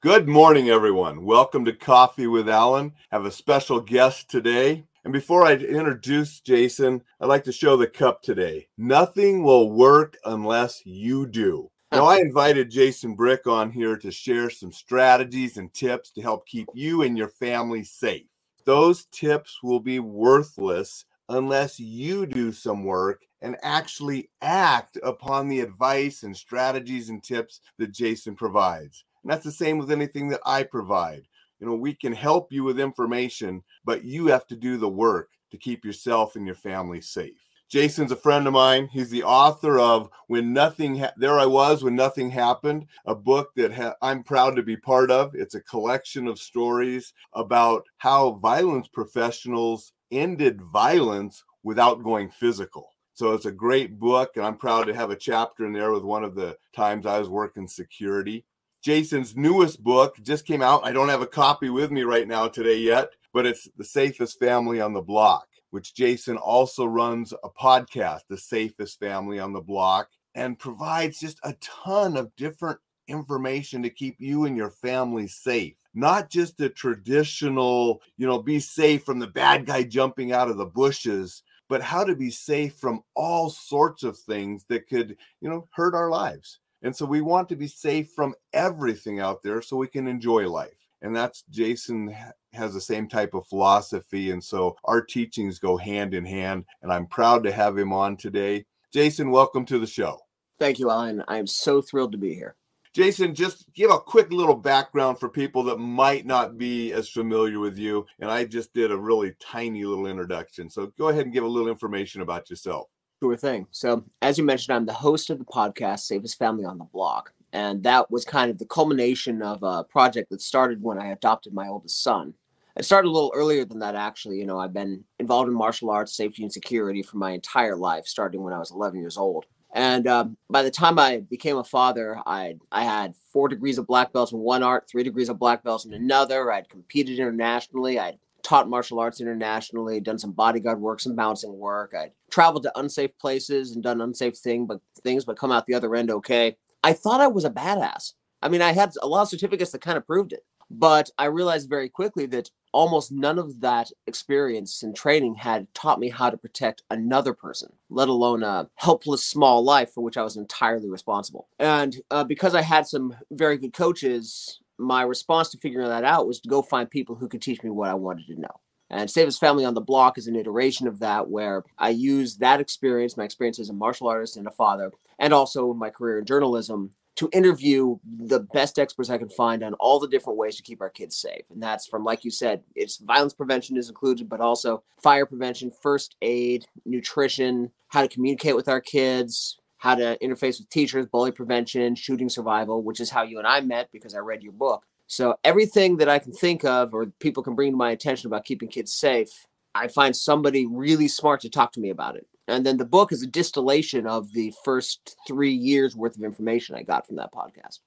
Good morning, everyone. Welcome to Coffee with Alain. I have a special guest today. And before I introduce Jason, I'd like to show the cup today. Nothing will work unless you do. Now, I invited Jason Brick on here to share some strategies and tips to help keep you and your family safe. Those tips will be worthless unless you do some work and actually act upon the advice and strategies and tips that Jason provides. And that's the same with anything that I provide. You know, we can help you with information, but you have to do the work to keep yourself and your family safe. Jason's a friend of mine. He's the author of When Nothing ha- There I Was When Nothing Happened, a book that ha- I'm proud to be part of. It's a collection of stories about how violence professionals ended violence without going physical. So it's a great book, and I'm proud to have a chapter in there with one of the times I was working security. Jason's newest book just came out. I don't have a copy with me right now today yet, but it's The Safest Family on the Block, which Jason also runs a podcast, The Safest Family on the Block, and provides just a ton of different information to keep you and your family safe. Not just the traditional, you know, be safe from the bad guy jumping out of the bushes, but how to be safe from all sorts of things that could, you know, hurt our lives. And so we want to be safe from everything out there so we can enjoy life. And that's Jason has the same type of philosophy. And so our teachings go hand in hand. And I'm proud to have him on today. Jason, welcome to the show. Thank you, Alain. I'm so thrilled to be here. Jason, just give a quick little background for people that might not be as familiar with you. And I just did a really tiny little introduction. So go ahead and give a little information about yourself. Sure thing. So, as you mentioned, I'm the host of the podcast Safest Family on the Block. And that was kind of the culmination of a project that started when I adopted my oldest son. It started a little earlier than that, actually. You know, I've been involved in martial arts, safety, and security for my entire life, starting when I was 11 years old. And um, by the time I became a father, I I had four degrees of black belts in one art, three degrees of black belts in another. I'd competed internationally. I'd taught martial arts internationally, done some bodyguard work, some bouncing work. I'd traveled to unsafe places and done unsafe thing, but things, but come out the other end okay. I thought I was a badass. I mean, I had a lot of certificates that kind of proved it, but I realized very quickly that almost none of that experience and training had taught me how to protect another person, let alone a helpless small life for which I was entirely responsible. And uh, because I had some very good coaches, my response to figuring that out was to go find people who could teach me what I wanted to know. And Safest Family on the Block is an iteration of that where I use that experience, my experience as a martial artist and a father, and also my career in journalism to interview the best experts I can find on all the different ways to keep our kids safe. And that's from, like you said, it's violence prevention is included, but also fire prevention, first aid, nutrition, how to communicate with our kids, how to interface with teachers, bully prevention, shooting survival, which is how you and I met because I read your book. So everything that I can think of or people can bring to my attention about keeping kids safe, I find somebody really smart to talk to me about it. And then the book is a distillation of the first three years worth of information I got from that podcast.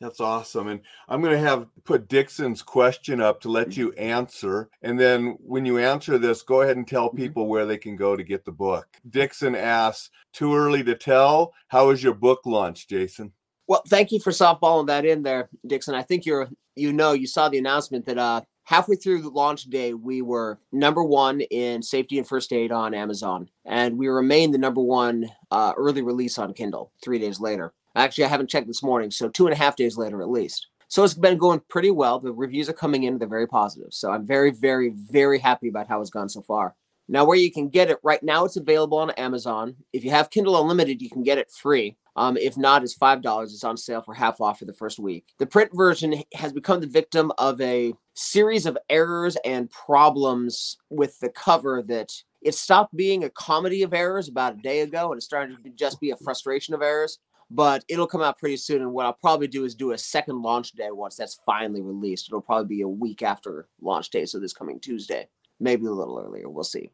That's awesome. And I'm going to have put Dixon's question up to let you answer. And then when you answer this, go ahead and tell people where they can go to get the book. Dixon asks, too early to tell. How was your book launch, Jason? Well, thank you for softballing that in there, Dixon. I think you're, you know, you saw the announcement that uh, halfway through the launch day, we were number one in safety and first aid on Amazon, and we remained the number one uh, early release on Kindle three days later. Actually, I haven't checked this morning, so two and a half days later at least. So it's been going pretty well. The reviews are coming in, they're very positive. So I'm very, very, very happy about how it's gone so far. Now, where you can get it right now, it's available on Amazon. If you have Kindle Unlimited, you can get it free. Um, if not, it's five dollars. It's on sale for half off for the first week. The print version has become the victim of a series of errors and problems with the cover that it stopped being a comedy of errors about a day ago, and it's starting to just be a frustration of errors. But it'll come out pretty soon, and what I'll probably do is do a second launch day once that's finally released. It'll probably be a week after launch day, so this coming Tuesday, maybe a little earlier. We'll see.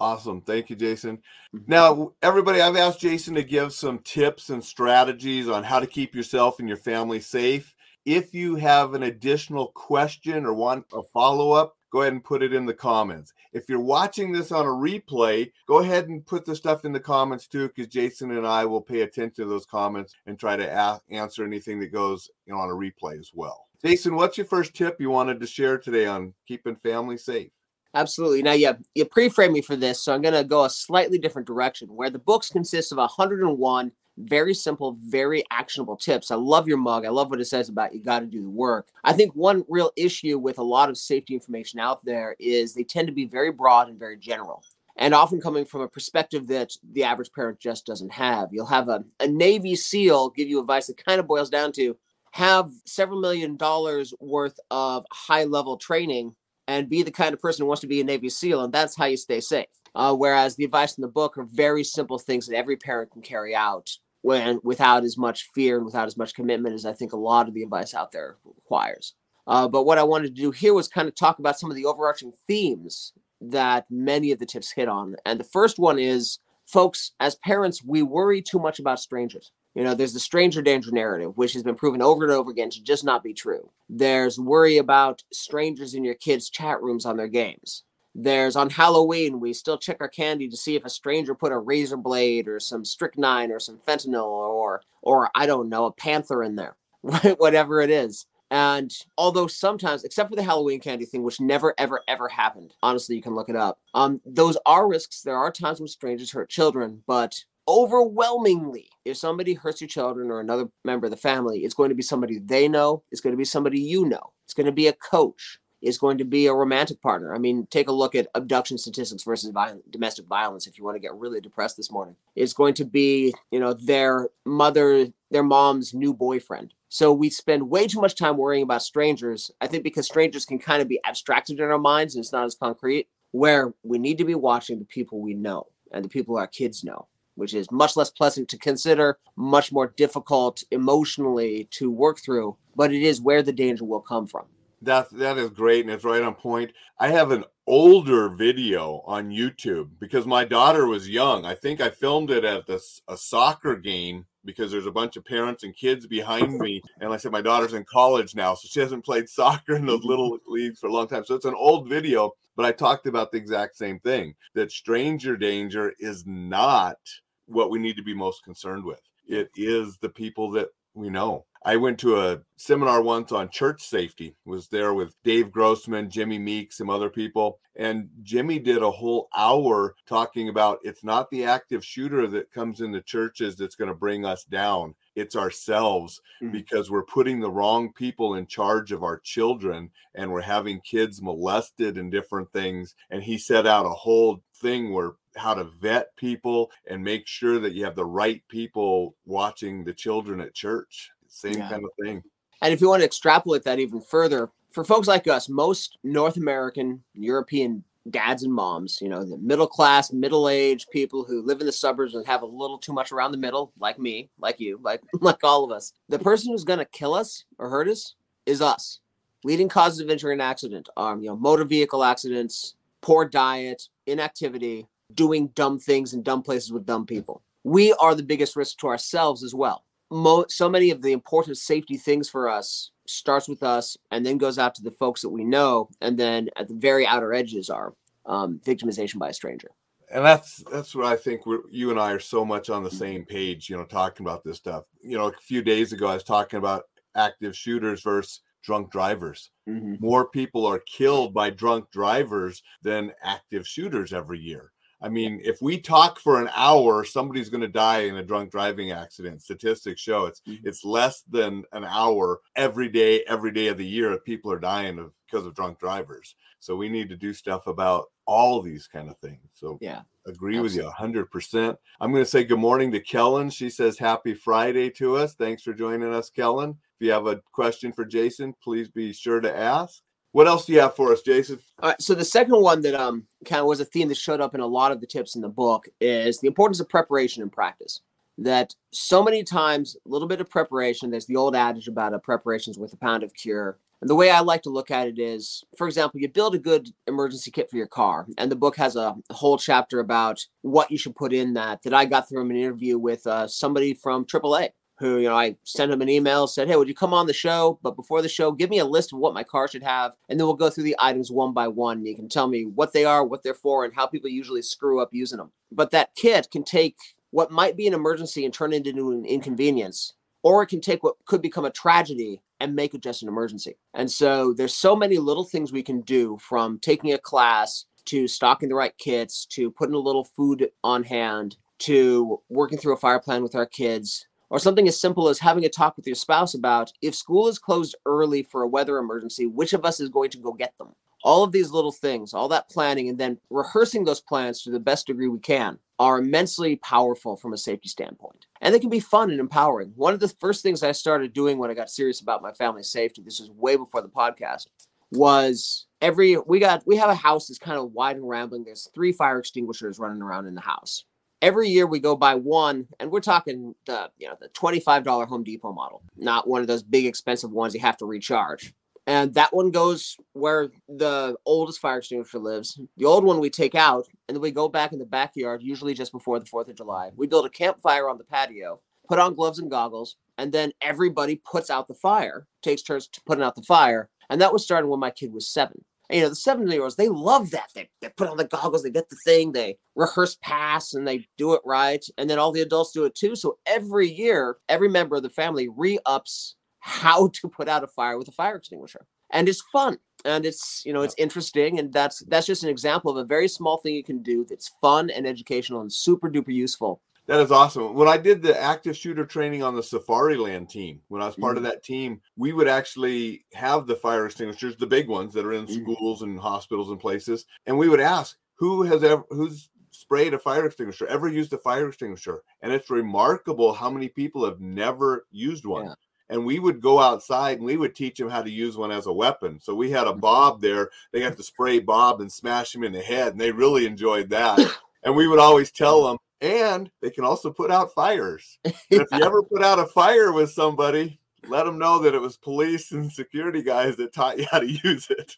Awesome. Thank you, Jason. Mm-hmm. Now, everybody, I've asked Jason to give some tips and strategies on how to keep yourself and your family safe. If you have an additional question or want a follow up, go ahead and put it in the comments. If you're watching this on a replay, go ahead and put the stuff in the comments too, because Jason and I will pay attention to those comments and try to answer anything that goes you know, on a replay as well. Jason, what's your first tip you wanted to share today on keeping family safe? Absolutely. Now, yeah, you pre-framed me for this, so I'm going to go a slightly different direction. Where the books consist of 101 very simple, very actionable tips. I love your mug. I love what it says about you got to do the work. I think one real issue with a lot of safety information out there is they tend to be very broad and very general. And often coming from a perspective that the average parent just doesn't have. You'll have a, a Navy SEAL give you advice that kind of boils down to have several million dollars worth of high level training and be the kind of person who wants to be a Navy SEAL. And that's how you stay safe. Uh, whereas the advice in the book are very simple things that every parent can carry out when without as much fear and without as much commitment as I think a lot of the advice out there requires. Uh, but what I wanted to do here was kind of talk about some of the overarching themes that many of the tips hit on. And the first one is, folks, as parents, we worry too much about strangers. You know, there's the stranger danger narrative, which has been proven over and over again to just not be true. There's worry about strangers in your kids' chat rooms on their games. There's on Halloween, we still check our candy to see if a stranger put a razor blade or some strychnine or some fentanyl or, or I don't know, a panther in there, whatever it is. And although sometimes, except for the Halloween candy thing, which never, ever, ever happened, honestly, you can look it up. Um, those are risks. There are times when strangers hurt children, but overwhelmingly, if somebody hurts your children or another member of the family, it's going to be somebody they know. It's going to be somebody you know. It's going to be a coach is going to be a romantic partner. I mean, take a look at abduction statistics versus domestic violence if you want to get really depressed this morning. It's going to be, you know, their mother, their mom's new boyfriend. So we spend way too much time worrying about strangers. I think because strangers can kind of be abstracted in our minds and it's not as concrete, where we need to be watching the people we know and the people our kids know which is much less pleasant to consider, much more difficult emotionally to work through, but it is where the danger will come from. That that is great and it's right on point. I have an older video on YouTube because my daughter was young. I think I filmed it at this a soccer game because there's a bunch of parents and kids behind me. And like I said, my daughter's in college now, so she hasn't played soccer in those mm-hmm. little leagues for a long time. So it's an old video, but I talked about the exact same thing that stranger danger is not what we need to be most concerned with. It is the people that we know. I went to a seminar once on church safety. Was there with Dave Grossman, Jimmy Meek, some other people, and Jimmy did a whole hour talking about it's not the active shooter that comes into churches that's going to bring us down. It's ourselves mm-hmm. because we're putting the wrong people in charge of our children and we're having kids molested and different things. And he set out a whole thing where how to vet people and make sure that you have the right people watching the children at church same yeah. kind of thing. And if you want to extrapolate that even further, for folks like us, most North American, European dads and moms, you know, the middle class, middle aged people who live in the suburbs and have a little too much around the middle, like me, like you, like like all of us. The person who's going to kill us or hurt us is us. Leading causes of injury and accident are, um, you know, motor vehicle accidents, poor diet, inactivity, doing dumb things in dumb places with dumb people. We are the biggest risk to ourselves as well mo- so many of the important safety things for us starts with us and then goes out to the folks that we know and then at the very outer edges are um, victimization by a stranger. And that's that's what i think you and i are so much on the same page you know talking about this stuff. You know a few days ago i was talking about active shooters versus drunk drivers. Mm-hmm. more people are killed by drunk drivers than active shooters every year I mean, if we talk for an hour, somebody's going to die in a drunk driving accident. Statistics show it's mm-hmm. it's less than an hour every day, every day of the year. People are dying of, because of drunk drivers. So we need to do stuff about all these kind of things. So yeah, agree absolutely. with you hundred percent. I'm going to say good morning to Kellen. She says happy Friday to us. Thanks for joining us, Kellen. If you have a question for Jason, please be sure to ask. What else do you have for us, Jason? All right. So the second one that um kind of was a theme that showed up in a lot of the tips in the book is the importance of preparation and practice. That so many times, a little bit of preparation. There's the old adage about a preparation's worth a pound of cure. And the way I like to look at it is, for example, you build a good emergency kit for your car, and the book has a whole chapter about what you should put in that. That I got through an interview with uh, somebody from AAA who, you know, I sent him an email, said, Hey, would you come on the show? But before the show, give me a list of what my car should have. And then we'll go through the items one by one. You can tell me what they are, what they're for, and how people usually screw up using them. But that kit can take what might be an emergency and turn it into an inconvenience or it can take what could become a tragedy and make it just an emergency. And so there's so many little things we can do from taking a class to stocking the right kits to putting a little food on hand to working through a fire plan with our kids or something as simple as having a talk with your spouse about if school is closed early for a weather emergency, which of us is going to go get them? All of these little things, all that planning, and then rehearsing those plans to the best degree we can are immensely powerful from a safety standpoint. And they can be fun and empowering. One of the first things I started doing when I got serious about my family's safety, this was way before the podcast, was every we got we have a house that's kind of wide and rambling. There's three fire extinguishers running around in the house. Every year we go buy one, and we're talking the you know the $25 Home Depot model, not one of those big expensive ones you have to recharge and that one goes where the oldest fire extinguisher lives. The old one we take out, and then we go back in the backyard, usually just before the 4th of July. We build a campfire on the patio, put on gloves and goggles, and then everybody puts out the fire, takes turns to putting out the fire. And that was starting when my kid was seven. You know, the seven year olds, they love that. They, they put on the goggles, they get the thing, they rehearse pass, and they do it right. And then all the adults do it too. So every year, every member of the family re ups how to put out a fire with a fire extinguisher and it's fun and it's you know it's interesting and that's that's just an example of a very small thing you can do that's fun and educational and super duper useful that is awesome. When I did the active shooter training on the Safariland team, when I was part mm-hmm. of that team, we would actually have the fire extinguishers, the big ones that are in mm-hmm. schools and hospitals and places, and we would ask who has ever who's sprayed a fire extinguisher, ever used a fire extinguisher, and it's remarkable how many people have never used one. Yeah and we would go outside and we would teach them how to use one as a weapon. So we had a mm-hmm. Bob there. They got to spray Bob and smash him in the head, and they really enjoyed that. and we would always tell them, and they can also put out fires. yeah. If you ever put out a fire with somebody, let them know that it was police and security guys that taught you how to use it.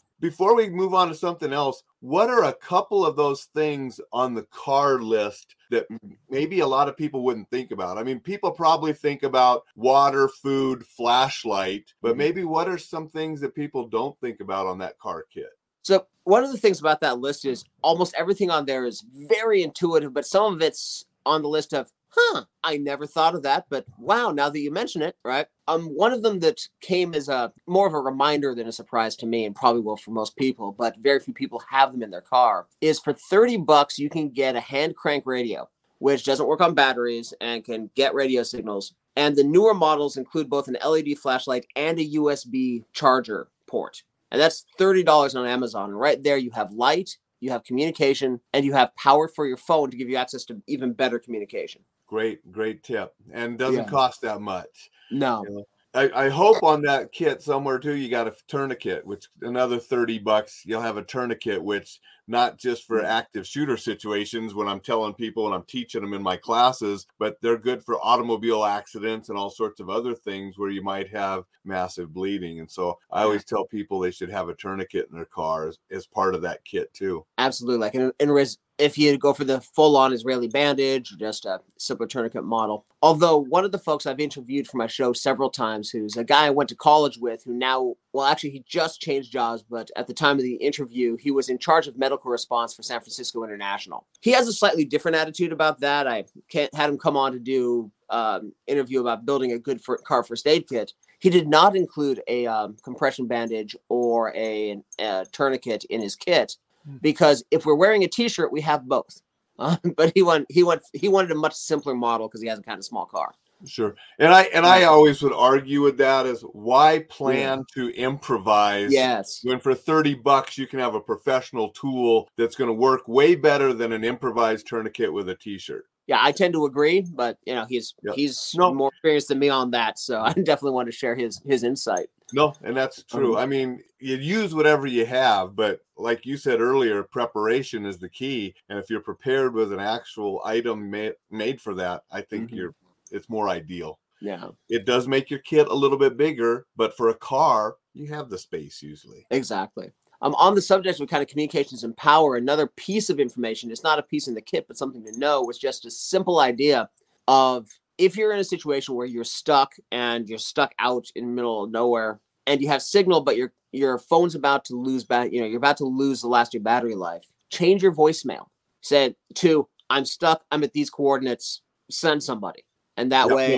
Before we move on to something else, what are a couple of those things on the car list that maybe a lot of people wouldn't think about? I mean, people probably think about water, food, flashlight, but mm-hmm. maybe what are some things that people don't think about on that car kit? So, one of the things about that list is almost everything on there is very intuitive, but some of it's on the list of huh, I never thought of that, but wow, now that you mention it, right? Um, one of them that came as a more of a reminder than a surprise to me, and probably will for most people, but very few people have them in their car, is for 30 bucks, you can get a hand crank radio, which doesn't work on batteries and can get radio signals. And the newer models include both an LED flashlight and a USB charger port. And that's $30 on Amazon. And right there, you have light, you have communication, and you have power for your phone to give you access to even better communication. Great, great tip, and doesn't yeah. cost that much. No. You know? I, I, hope on that kit somewhere too you got a tourniquet, which another 30 bucks. You'll have a tourniquet, which not just for mm. active shooter situations when I'm telling people and I'm teaching them in my classes, but they're good for automobile accidents and all sorts of other things where you might have massive bleeding. And so I always tell people they should have a tourniquet in their cars as part of that kit too. Absolutely. Like in, in res- if you go for the full on Israeli bandage or just a simple tourniquet model. Although one of the folks I've interviewed for my show several times, who's a guy I went to college with, who now, well, actually, he just changed jobs, but at the time of the interview, he was in charge of medical response for San Francisco International. He has a slightly different attitude about that. I can't had him come on to do um, interview about building a good for, car first aid kit. He did not include a um, compression bandage or a, a tourniquet in his kit. Because if we're wearing a t-shirt, we have both. Uh, but he went he went he wanted a much simpler model because he has a kind of small car. Sure. And I and I always would argue with that is why plan yeah. to improvise yes when for 30 bucks you can have a professional tool that's going to work way better than an improvised tourniquet with a t-shirt. Yeah, I tend to agree, but you know, he's yep. he's no. more experienced than me on that, so I definitely want to share his his insight. No, and that's true. I mean, you use whatever you have, but like you said earlier, preparation is the key. And if you're prepared with an actual item made made for that, I think mm-hmm. you're it's more ideal. Yeah. It does make your kit a little bit bigger, but for a car, you have the space usually. Exactly. Um, on the subject of kind of communications and power, another piece of information, it's not a piece in the kit, but something to know was just a simple idea of if you're in a situation where you're stuck and you're stuck out in the middle of nowhere and you have signal, but your your phone's about to lose bat, you know, you're about to lose the last of your battery life. Change your voicemail. Say to I'm stuck, I'm at these coordinates, send somebody. And that Yep, way,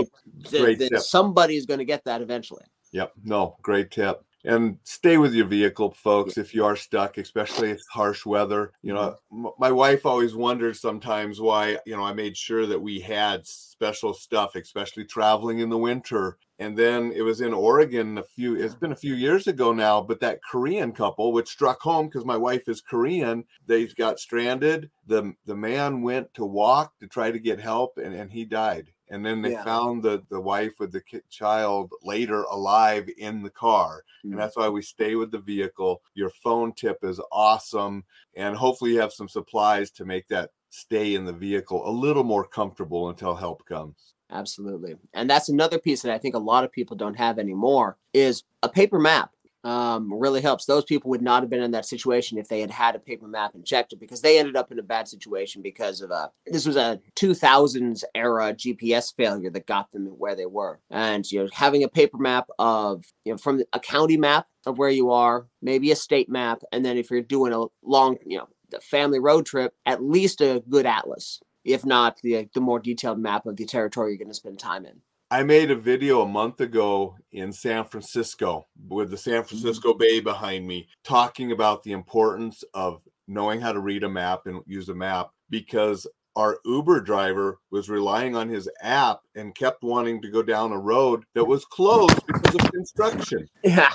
yep. th- somebody is going to get that eventually. Yep. No, great tip. And stay with your vehicle, folks, if you are stuck, especially if harsh weather. You know, mm-hmm. m- my wife always wonders sometimes why, you know, I made sure that we had special stuff, especially traveling in the winter. And then it was in Oregon a few, it's been a few years ago now, but that Korean couple, which struck home because my wife is Korean, they got stranded. The, the man went to walk to try to get help and, and he died. And then they Yeah. found the, the wife with the child later alive in the car. Mm. And that's why we stay with the vehicle. Your phone tip is awesome. And hopefully, you have some supplies to make that stay in the vehicle a little more comfortable until help comes. Absolutely. And that's another piece that I think a lot of people don't have anymore is a paper map. Um, really helps. Those people would not have been in that situation if they had had a paper map and checked it because they ended up in a bad situation because of a this was a 2000s era GPS failure that got them where they were. And you know, having a paper map of you know from a county map of where you are, maybe a state map, and then if you're doing a long you know the family road trip, at least a good atlas if not the the more detailed map of the territory you're going to spend time in. I made a video a month ago in San Francisco with the San mm. Francisco Bay behind me talking about the importance of knowing how to read a map and use a map because our Uber driver was relying on his app and kept wanting to go down a road that was closed because of construction. Yeah,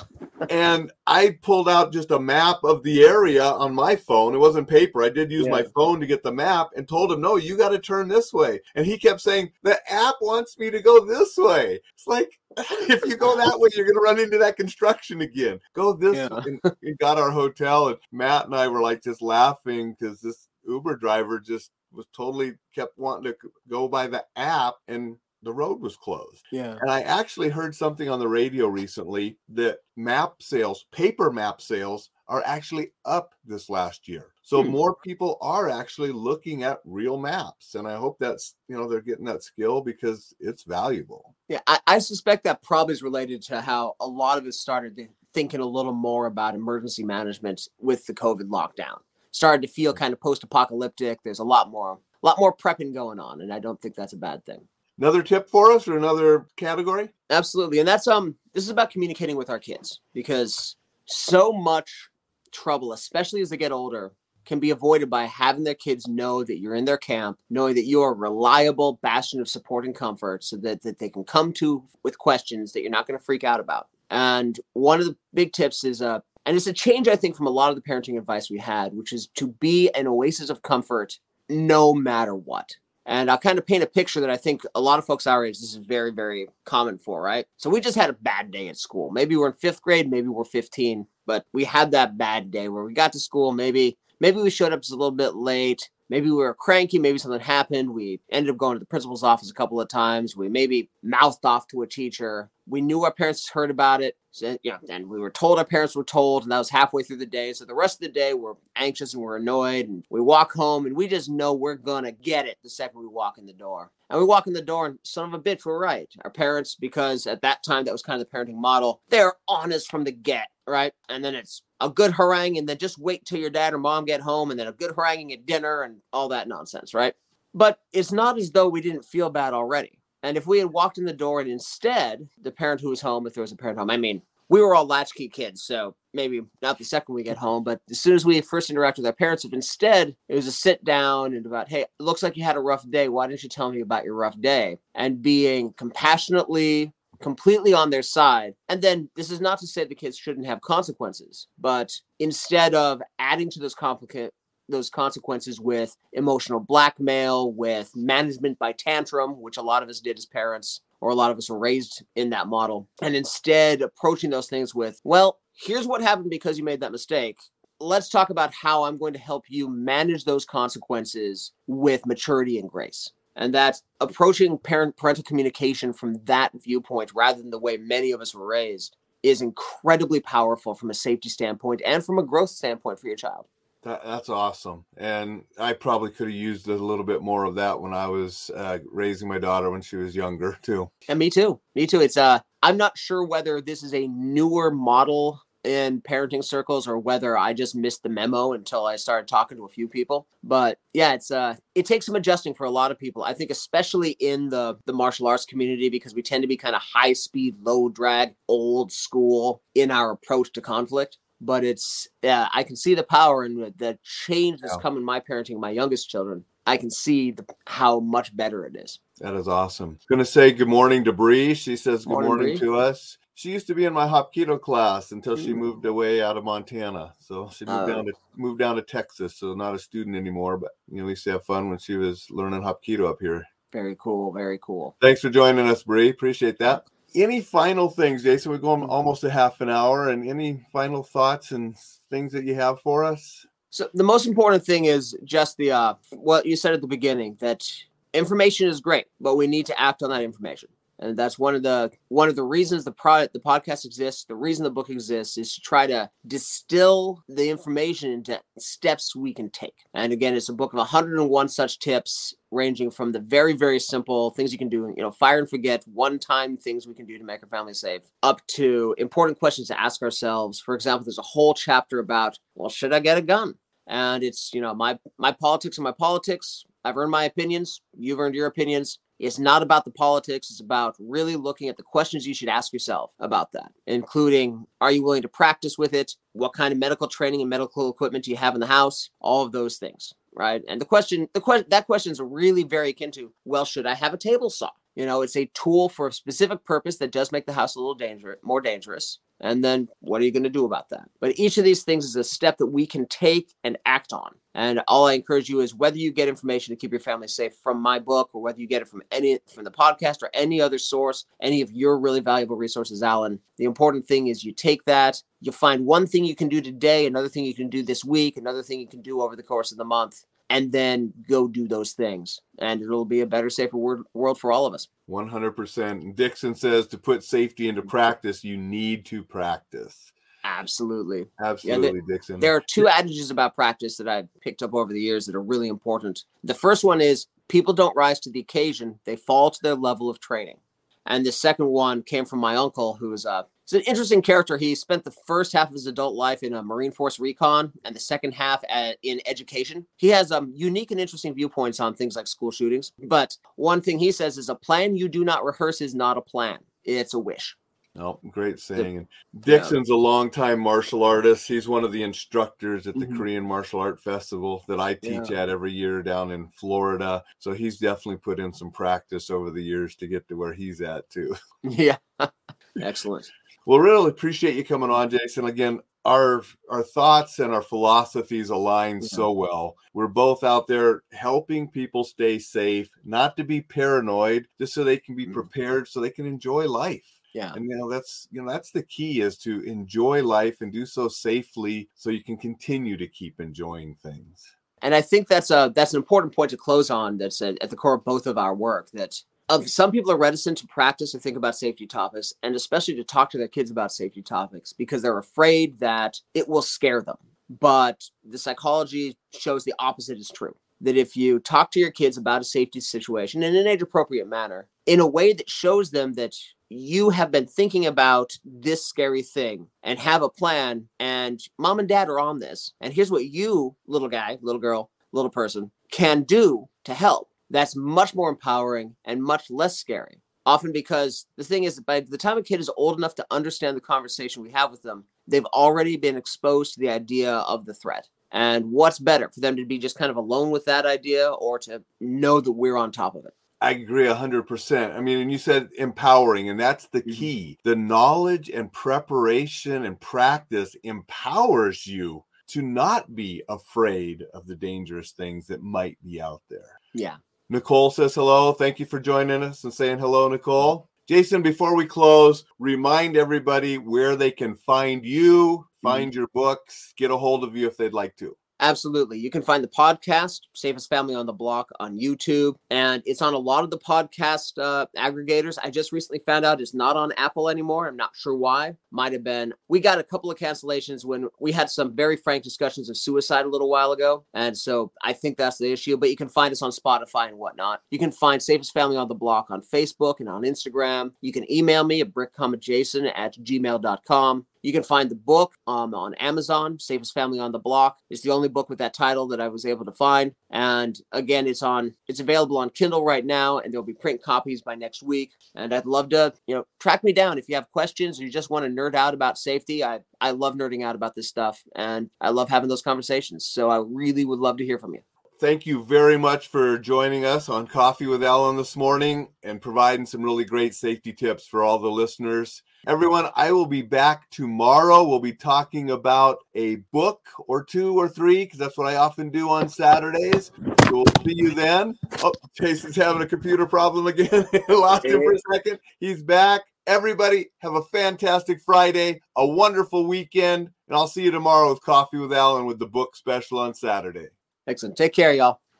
and I pulled out just a map of the area on my phone. It wasn't paper. I did use my phone to get the map and told him, no, you got to turn this way. And he kept saying, the app wants me to go this way. It's like, if you go that way, you're going to run into that construction again. Go this Yeah. way. And we got our hotel, and Matt and I were like just laughing because this Uber driver just was totally kept wanting to go by the app and the road was closed. yeah, And I actually heard something on the radio recently that map sales, paper map sales, are actually up this last year. So Hmm. more people are actually looking at real maps. And I hope that's, you know, they're getting that skill because it's valuable. yeah. I, I suspect that probably is related to how a lot of us started thinking a little more about emergency management with the COVID lockdown. Started to feel kind of post-apocalyptic. There's a lot more, a lot more prepping going on, and I don't think that's a bad thing. Another tip for us or another category? Absolutely. And that's um this is about communicating with our kids because so much trouble, especially as they get older, can be avoided by having their kids know that you're in their camp, knowing that you're a reliable bastion of support and comfort so that, that they can come to with questions that you're not going to freak out about. And one of the big tips is uh and it's a change I think from a lot of the parenting advice we had, which is to be an oasis of comfort no matter what. And I'll kind of paint a picture that I think a lot of folks our age, this is very, very common for, right? So we just had a bad day at school. Maybe we're in fifth grade, maybe we're 15, but we had that bad day where we got to school. Maybe, maybe we showed up just a little bit late. Maybe we were cranky. Maybe something happened. We ended up going to the principal's office a couple of times. We maybe mouthed off to a teacher. We knew our parents heard about it. So, you know, and we were told our parents were told, and that was halfway through the day. So the rest of the day, we're anxious and we're annoyed. And we walk home and we just know we're to get it the second we walk in the door. And we walk in the door, and son of a bitch, we're right. Our parents, because at that time, that was kind of the parenting model, they're honest from the get, right? And then it's a good harangue, and then just wait till your dad or mom get home, and then a good haranguing at dinner, and all that nonsense, right? But it's not as though we didn't feel bad already. And if we had walked in the door and instead the parent who was home, if there was a parent home, I mean, we were all latchkey kids, so maybe not the second we get home, but as soon as we first interact with our parents, if instead it was a sit down and about, hey, looks like you had a rough day. Why didn't you tell me about your rough day? And being compassionately, completely on their side. And then this is not to say the kids shouldn't have consequences, but instead of adding to those complicate those consequences with emotional blackmail, with management by tantrum, which a lot of us did as parents, or a lot of us were raised in that model, and instead approaching those things with, well, here's what happened because you made that mistake. Let's talk about how I'm going to help you manage those consequences with maturity and grace. And that approaching parent parental communication from that viewpoint rather than the way many of us were raised is incredibly powerful from a safety standpoint and from a growth standpoint for your child. That, that's awesome. And I probably could have used a little bit more of that when I was uh, raising my daughter when she was younger, too. And me too. Me too. It's uh I'm not sure whether this is a newer model in parenting circles or whether I just missed the memo until I started talking to a few people. But yeah, it's uh it takes some adjusting for a lot of people. I think especially in the the martial arts community because we tend to be kind of high speed, low drag, old school in our approach to conflict. But it's yeah, I can see the power and the change that's yeah. come in my parenting my youngest children. I can see the, how much better it is. That is awesome. Going to say good morning to Bree. She says good morning, morning to us she used to be in my Hapkido class until she mm. moved away out of Montana. So she moved oh. down to moved down to Texas. So not a student anymore, but you know, we used to have fun when she was learning Hapkido up here. Very cool. Very cool. Thanks for joining us, Bree. Appreciate that. Any final things, Jason? We're going almost a half an hour, and any final thoughts and things that you have for us? So the most important thing is just the uh, what you said at the beginning that information is great, but we need to act on that information and that's one of the one of the reasons the product the podcast exists the reason the book exists is to try to distill the information into steps we can take and again it's a book of 101 such tips ranging from the very very simple things you can do you know fire and forget one time things we can do to make our family safe up to important questions to ask ourselves for example there's a whole chapter about well should i get a gun and it's you know my my politics and my politics i've earned my opinions you've earned your opinions it's not about the politics. It's about really looking at the questions you should ask yourself about that, including are you willing to practice with it? What kind of medical training and medical equipment do you have in the house? All of those things, right? And the question, the question, that question is really very akin to, well, should I have a table saw? You know, it's a tool for a specific purpose that does make the house a little dangerous, more dangerous. And then what are you going to do about that? But each of these things is a step that we can take and act on. And all I encourage you is whether you get information to keep your family safe from my book or whether you get it from any from the podcast or any other source, any of your really valuable resources, Alain, the important thing is you take that, you find one thing you can do today, another thing you can do this week, another thing you can do over the course of the month, and then go do those things. And it'll be a better, safer world for all of us. 100%. Dixon says to put safety into mm-hmm. practice, you need to practice. Absolutely. Absolutely, yeah, there, Dixon. There are two adages about practice that I've picked up over the years that are really important. The first one is people don't rise to the occasion, they fall to their level of training. And the second one came from my uncle, who was a He's an interesting character. He spent the first half of his adult life in a Marine Force recon and the second half at, in education. He has um, unique and interesting viewpoints on things like school shootings. But one thing he says is a plan you do not rehearse is not a plan, it's a wish. Oh, great saying. And Dixon's a longtime martial artist. He's one of the instructors at the mm-hmm. Korean Martial Art Festival that I teach yeah. at every year down in Florida. So he's definitely put in some practice over the years to get to where he's at too. Yeah. Excellent. Well, really appreciate you coming on, Jason. Again, our our thoughts and our philosophies align yeah. so well. We're both out there helping people stay safe, not to be paranoid, just so they can be mm-hmm. prepared, so they can enjoy life. Yeah. And you know that's you know that's the key is to enjoy life and do so safely so you can continue to keep enjoying things. And I think that's a that's an important point to close on that's at, at the core of both of our work that of some people are reticent to practice or think about safety topics and especially to talk to their kids about safety topics because they're afraid that it will scare them. But the psychology shows the opposite is true that if you talk to your kids about a safety situation in an age appropriate manner in a way that shows them that you have been thinking about this scary thing and have a plan and mom and dad are on this and here's what you little guy little girl little person can do to help that's much more empowering and much less scary. Often because the thing is, by the time a kid is old enough to understand the conversation we have with them, they've already been exposed to the idea of the threat. And what's better for them to be just kind of alone with that idea or to know that we're on top of it? I agree 100%. I mean, and you said empowering, and that's the mm-hmm. key. The knowledge and preparation and practice empowers you to not be afraid of the dangerous things that might be out there. Yeah. Nicole says hello. Thank you for joining us and saying hello, Nicole. Jason, before we close, remind everybody where they can find you, find mm-hmm. your books, get a hold of you if they'd like to. Absolutely. You can find the podcast, Safest Family on the Block, on YouTube, and it's on a lot of the podcast uh, aggregators. I just recently found out it's not on Apple anymore. I'm not sure why. Might have been. We got a couple of cancellations when we had some very frank discussions of suicide a little while ago. And so I think that's the issue. But you can find us on Spotify and whatnot. You can find Safest Family on the Block on Facebook and on Instagram. You can email me at brickcometjason at gmail.com. You can find the book um, on Amazon. Safest Family on the Block It's the only book with that title that I was able to find. And again, it's on it's available on Kindle right now, and there'll be print copies by next week. And I'd love to you know track me down if you have questions or you just want to nerd out about safety. I I love nerding out about this stuff, and I love having those conversations. So I really would love to hear from you thank you very much for joining us on Coffee with Alain this morning and providing some really great safety tips for all the listeners. Everyone, I will be back tomorrow. We'll be talking about a book or two or three because that's what I often do on Saturdays. So we'll see you then. Oh, Jason's having a computer problem again. Lost him for a second. He's back. Everybody, have a fantastic Friday, a wonderful weekend, and I'll see you tomorrow with Coffee with Alain with the book special on Saturday. Excellent. Take care, y'all.